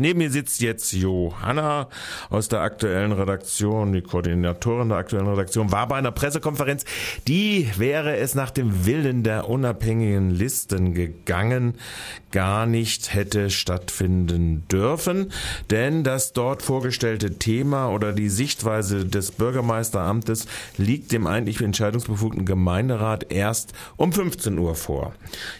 Neben mir sitzt jetzt Johanna aus der aktuellen Redaktion, die Koordinatorin der aktuellen Redaktion, war bei einer Pressekonferenz. Die wäre es nach dem Willen der unabhängigen Listen gegangen, gar nicht hätte stattfinden dürfen, denn das dort vorgestellte Thema oder die Sichtweise des Bürgermeisteramtes liegt dem eigentlich entscheidungsbefugten Gemeinderat erst um 15 Uhr vor.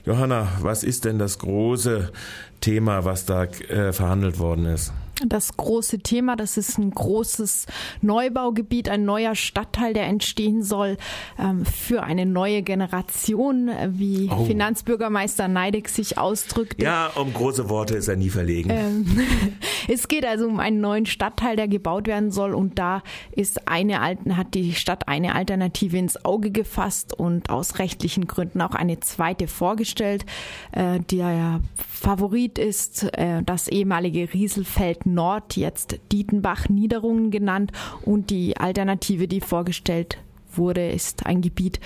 Johanna, was ist denn das große Thema, was da äh, verhandelt worden ist? Das große Thema. Das ist ein großes Neubaugebiet, ein neuer Stadtteil, der entstehen soll ähm, für eine neue Generation, äh, wie oh. Finanzbürgermeister Neidig sich ausdrückt. Ja, um große Worte ist er nie verlegen. Ähm, es geht also um einen neuen Stadtteil, der gebaut werden soll und da ist eine hat die Stadt eine Alternative ins Auge gefasst und aus rechtlichen Gründen auch eine zweite vorgestellt. Äh, der Favorit ist äh, das ehemalige Rieselfeld Nord, jetzt Dietenbach Niederungen genannt. Und die Alternative, die vorgestellt wurde, ist ein Gebiet,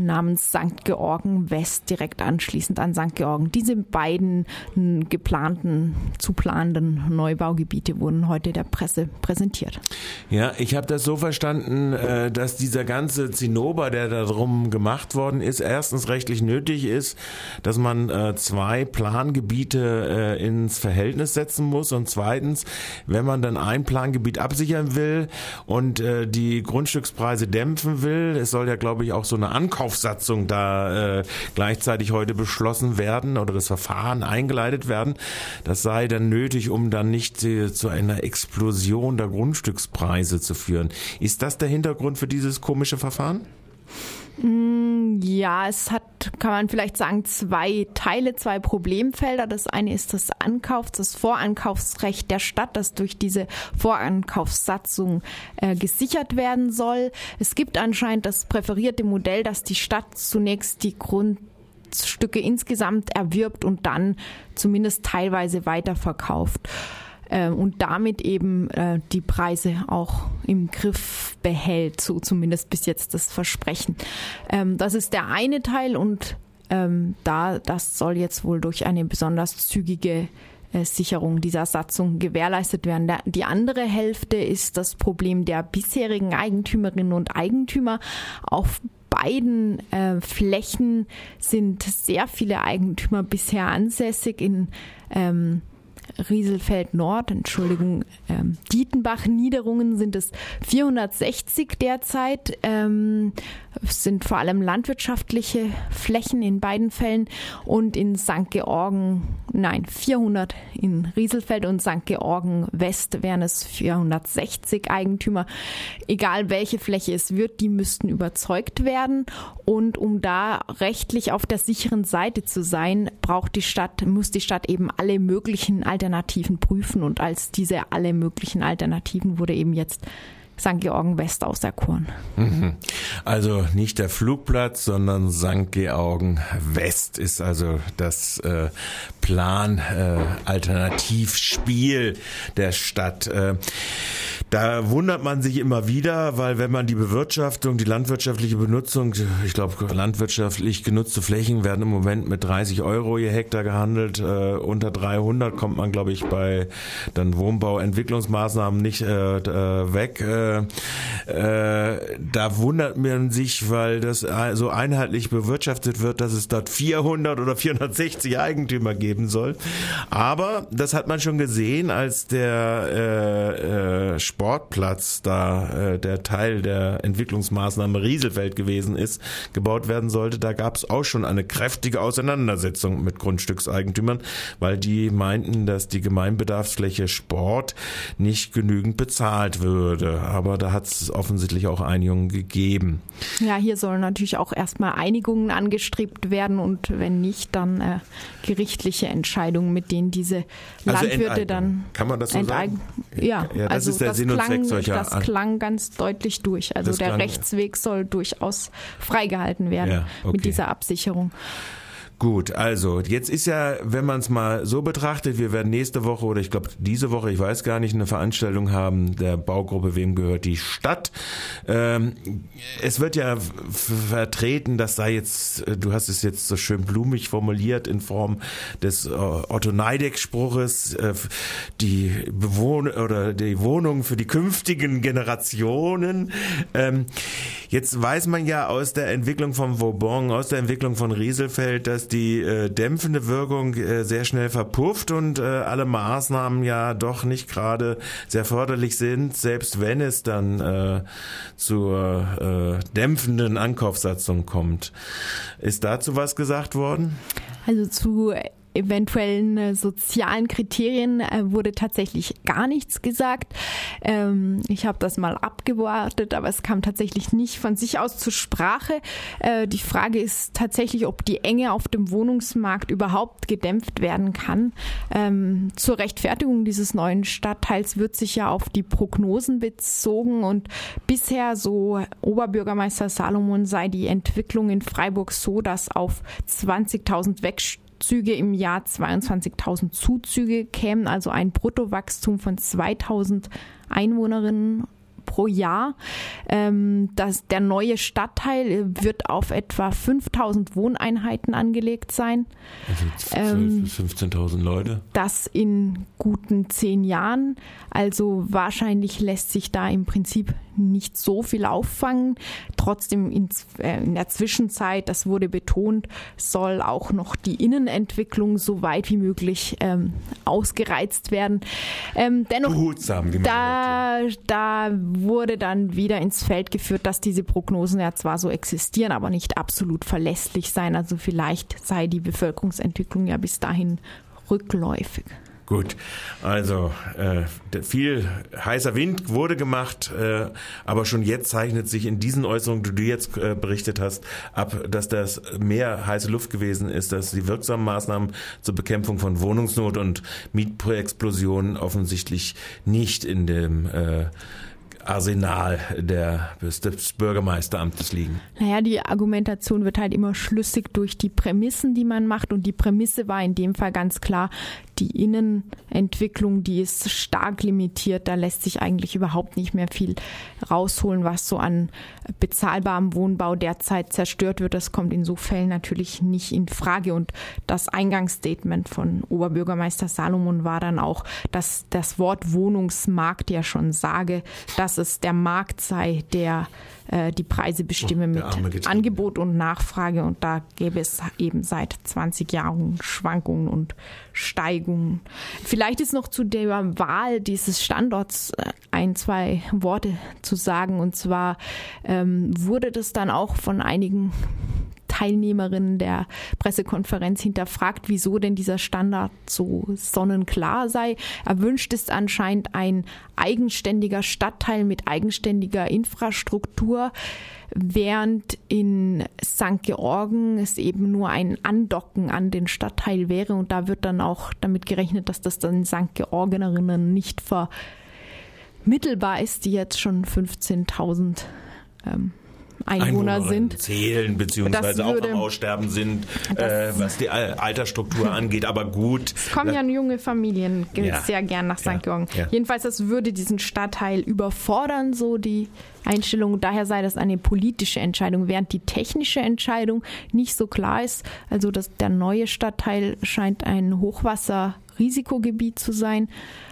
namens St. Georgen West direkt anschließend an St. Georgen. Diese beiden geplanten, zu planenden Neubaugebiete wurden heute der Presse präsentiert. Ja, ich habe das so verstanden, äh, dass dieser ganze Zinnober, der darum gemacht worden ist, erstens rechtlich nötig ist, dass man äh, zwei Plangebiete äh, ins Verhältnis setzen muss und zweitens, wenn man dann ein Plangebiet absichern will und die Grundstückspreise dämpfen will, es soll ja glaube ich auch so eine Ankauf Aufsatzung da äh, gleichzeitig heute beschlossen werden oder das Verfahren eingeleitet werden. Das sei dann nötig, um dann nicht äh, zu einer Explosion der Grundstückspreise zu führen. Ist das der Hintergrund für dieses komische Verfahren? Mm, ja, es hat, kann man vielleicht sagen, zwei Teile, zwei Problemfelder. Das eine ist das Ankaufs-, das Vorankaufsrecht der Stadt, das durch diese Vorankaufssatzung äh, gesichert werden soll. Es gibt anscheinend das präferierte Modell, dass die Stadt zunächst die Grundstücke insgesamt erwirbt und dann zumindest teilweise weiterverkauft äh, und damit eben äh, die Preise auch im Griff behält, so zumindest bis jetzt das Versprechen. Ähm, das ist der eine Teil und ähm, da das soll jetzt wohl durch eine besonders zügige äh, Sicherung dieser Satzung gewährleistet werden. Die andere Hälfte ist das Problem der bisherigen Eigentümerinnen und Eigentümer. Auf beiden äh, Flächen sind sehr viele Eigentümer bisher ansässig in ähm, Rieselfeld Nord, Entschuldigung, ähm, Dietenbach Niederungen sind es 460 derzeit. Ähm, es sind vor allem landwirtschaftliche Flächen in beiden Fällen und in St. Georgen, nein, 400 in Rieselfeld und St. Georgen West wären es 460 Eigentümer. Egal welche Fläche es wird, die müssten überzeugt werden und um da rechtlich auf der sicheren Seite zu sein, braucht die Stadt, muss die Stadt eben alle möglichen Alternativen prüfen und als diese alle möglichen Alternativen wurde eben jetzt St. Georgen West auserkoren. Mhm. Also nicht der Flugplatz, sondern St. Georgen West ist also das äh, Plan-Alternativspiel äh, der Stadt. Äh, da wundert man sich immer wieder, weil wenn man die Bewirtschaftung, die landwirtschaftliche Benutzung, ich glaube landwirtschaftlich genutzte Flächen werden im Moment mit 30 Euro je Hektar gehandelt. Äh, unter 300 kommt man, glaube ich, bei dann Wohnbauentwicklungsmaßnahmen nicht äh, äh weg. Äh, äh, da wundert man sich, weil das so einheitlich bewirtschaftet wird, dass es dort 400 oder 460 Eigentümer geben soll. Aber das hat man schon gesehen, als der äh, äh, Sportplatz, da äh, der Teil der Entwicklungsmaßnahme Rieselfeld gewesen ist, gebaut werden sollte, da gab es auch schon eine kräftige Auseinandersetzung mit Grundstückseigentümern, weil die meinten, dass die Gemeinbedarfsfläche Sport nicht genügend bezahlt würde. Aber da hat es offensichtlich auch Einigungen gegeben. Ja, hier sollen natürlich auch erstmal Einigungen angestrebt werden und wenn nicht, dann äh, gerichtliche Entscheidungen, mit denen diese also Landwirte also dann kann man das so sagen? Ja, ja das also ist der Sinn Sinn klang, und Zweck solcher. Das klang ganz deutlich durch. Also das der Rechtsweg soll durchaus freigehalten werden ja, okay. mit dieser Absicherung. Gut, also jetzt ist ja, wenn man es mal so betrachtet, wir werden nächste Woche oder ich glaube diese Woche, ich weiß gar nicht, eine Veranstaltung haben der Baugruppe Wem gehört die Stadt. Ähm, es wird ja vertreten, das sei jetzt, äh, du hast es jetzt so schön blumig formuliert in Form des äh, Otto Neideck-Spruches, äh, die Bewohn oder die Wohnung für die künftigen Generationen. Ähm, jetzt weiß man ja aus der Entwicklung von Vauban, aus der Entwicklung von Rieselfeld, dass die äh, dämpfende Wirkung äh, sehr schnell verpufft und äh, alle Maßnahmen ja doch nicht gerade sehr förderlich sind, selbst wenn es dann äh, zur äh, dämpfenden Ankaufssatzung kommt. Ist dazu was gesagt worden? Also zu eventuellen äh, sozialen Kriterien äh, wurde tatsächlich gar nichts gesagt. Ähm, ich habe das mal abgewartet, aber es kam tatsächlich nicht von sich aus zur Sprache. Äh, die Frage ist tatsächlich, ob die Enge auf dem Wohnungsmarkt überhaupt gedämpft werden kann. Ähm, zur Rechtfertigung dieses neuen Stadtteils wird sich ja auf die Prognosen bezogen und bisher, so Oberbürgermeister Salomon, sei die Entwicklung in Freiburg so, dass auf 20.000 Wegstürze Züge im Jahr 22.000 Zuzüge kämen, also ein Bruttowachstum von 2.000 Einwohnerinnen pro Jahr. Ähm, das, der neue Stadtteil wird auf etwa 5000 Wohneinheiten angelegt sein. Also 15.000 ähm, Leute. Das in guten zehn Jahren. Also wahrscheinlich lässt sich da im Prinzip nicht so viel auffangen. Trotzdem in, äh, in, der Zwischenzeit, das wurde betont, soll auch noch die Innenentwicklung so weit wie möglich ähm, ausgereizt werden. Ähm, dennoch, Behutsam, wie man da, da wurde dann wieder ins Feld geführt, dass diese Prognosen ja zwar so existieren, aber nicht absolut verlässlich sein. Also vielleicht sei die Bevölkerungsentwicklung ja bis dahin rückläufig. Gut, also äh, viel heißer Wind wurde gemacht, äh, aber schon jetzt zeichnet sich in diesen Äußerungen, die du jetzt äh, berichtet hast, ab, dass das mehr heiße Luft gewesen ist, dass die wirksamen Maßnahmen zur Bekämpfung von Wohnungsnot und Mietexplosionen offensichtlich nicht in dem äh, Arsenal der, des Bürgermeisteramtes liegen? Naja, die Argumentation wird halt immer schlüssig durch die Prämissen, die man macht. Und die Prämisse war in dem Fall ganz klar, die Innenentwicklung, die ist stark limitiert. Da lässt sich eigentlich überhaupt nicht mehr viel rausholen, was so an bezahlbarem Wohnbau derzeit zerstört wird. Das kommt in so Fällen natürlich nicht in Frage. Und das Eingangsstatement von Oberbürgermeister Salomon war dann auch, dass das Wort Wohnungsmarkt ja schon sage, dass es der Markt sei, der äh, die Preise bestimme mit Angebot und Nachfrage. Und da gäbe es eben seit 20 Jahren Schwankungen und Steigungen. Vielleicht ist noch zu der Wahl dieses Standorts äh, ein, zwei Worte zu sagen. Und zwar ähm, wurde das dann auch von einigen Teilnehmerinnen der Pressekonferenz hinterfragt, wieso denn dieser Standard so sonnenklar sei. Erwünscht ist anscheinend ein eigenständiger Stadtteil mit eigenständiger Infrastruktur, während in St. Georgen es eben nur ein Andocken an den Stadtteil wäre und da wird dann auch damit gerechnet, dass das dann St. Georgenerinnen nicht vermittelbar ist, die jetzt schon 15.000 ähm, Einwohner sind. Zählen beziehungsweise auch am Aussterben sind, äh, was die Altersstruktur angeht. Aber gut. Es kommen ja junge Familien ja. sehr gern nach St. Ja. Georgen. Ja. Jedenfalls, das würde diesen Stadtteil überfordern, so die Einstellung. Daher sei das eine politische Entscheidung, während die technische Entscheidung nicht so klar ist. Also dass der neue Stadtteil scheint ein Hochwasserrisikogebiet zu sein.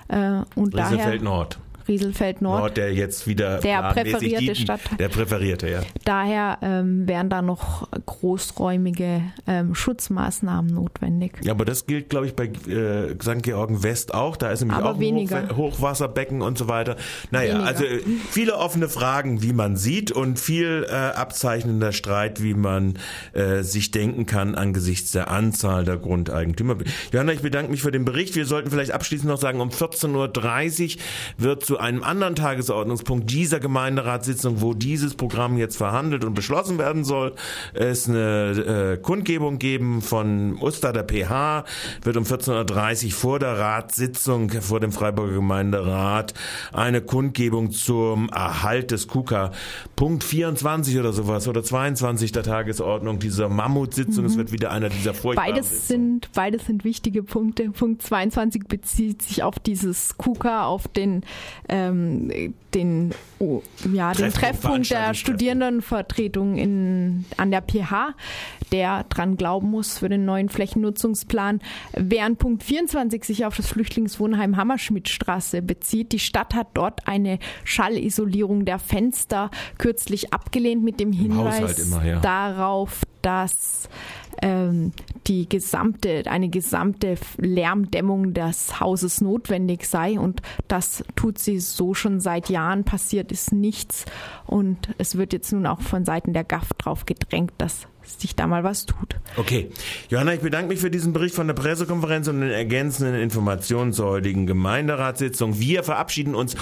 Äh, und Riesefeld daher, Nord. Rieselfeld Nord. Nord, der jetzt wieder der präferierte Stadt. Der präferierte, ja. Daher ähm, wären da noch großräumige ähm, Schutzmaßnahmen notwendig. Ja, aber das gilt, glaube ich, bei äh, St. Georgen West auch. Da ist nämlich aber auch ein Hoch Hochwasserbecken und so weiter. Naja, weniger. also äh, viele offene Fragen, wie man sieht und viel äh, abzeichnender Streit, wie man äh, sich denken kann angesichts der Anzahl der Grundeigentümer. Johanna, ich bedanke mich für den Bericht. Wir sollten vielleicht abschließend noch sagen, um 14.30 Uhr wird zu zu einem anderen Tagesordnungspunkt dieser Gemeinderatssitzung, wo dieses Programm jetzt verhandelt und beschlossen werden soll, es eine äh, Kundgebung geben von Uster der PH, wird um 14.30 Uhr vor der Ratssitzung, vor dem Freiburger Gemeinderat, eine Kundgebung zum Erhalt des KUKA. Punkt 24 oder sowas oder 22 der Tagesordnung dieser Mammutsitzung. Mhm. Es wird wieder einer dieser furchtbaren Beides sind, beides sind wichtige Punkte. Punkt 22 bezieht sich auf dieses KUKA, auf den, ähm, den, oh, ja, den Treffpunkt der Studierendenvertretung in, an der PH, der dran glauben muss für den neuen Flächennutzungsplan. Während Punkt 24 sich auf das Flüchtlingswohnheim Hammerschmidtstraße bezieht. Die Stadt hat dort eine Schallisolierung der Fenster kürzlich abgelehnt mit dem Hinweis immer, ja. darauf, dass ähm, die gesamte, eine gesamte Lärmdämmung des Hauses notwendig sei und das tut sie so schon seit Jahren. Passiert ist nichts und es wird jetzt nun auch von Seiten der GAF drauf gedrängt, dass sich da mal was tut. Okay. Johanna, ich bedanke mich für diesen Bericht von der Pressekonferenz und den ergänzenden Informationen zur heutigen Gemeinderatssitzung. Wir verabschieden uns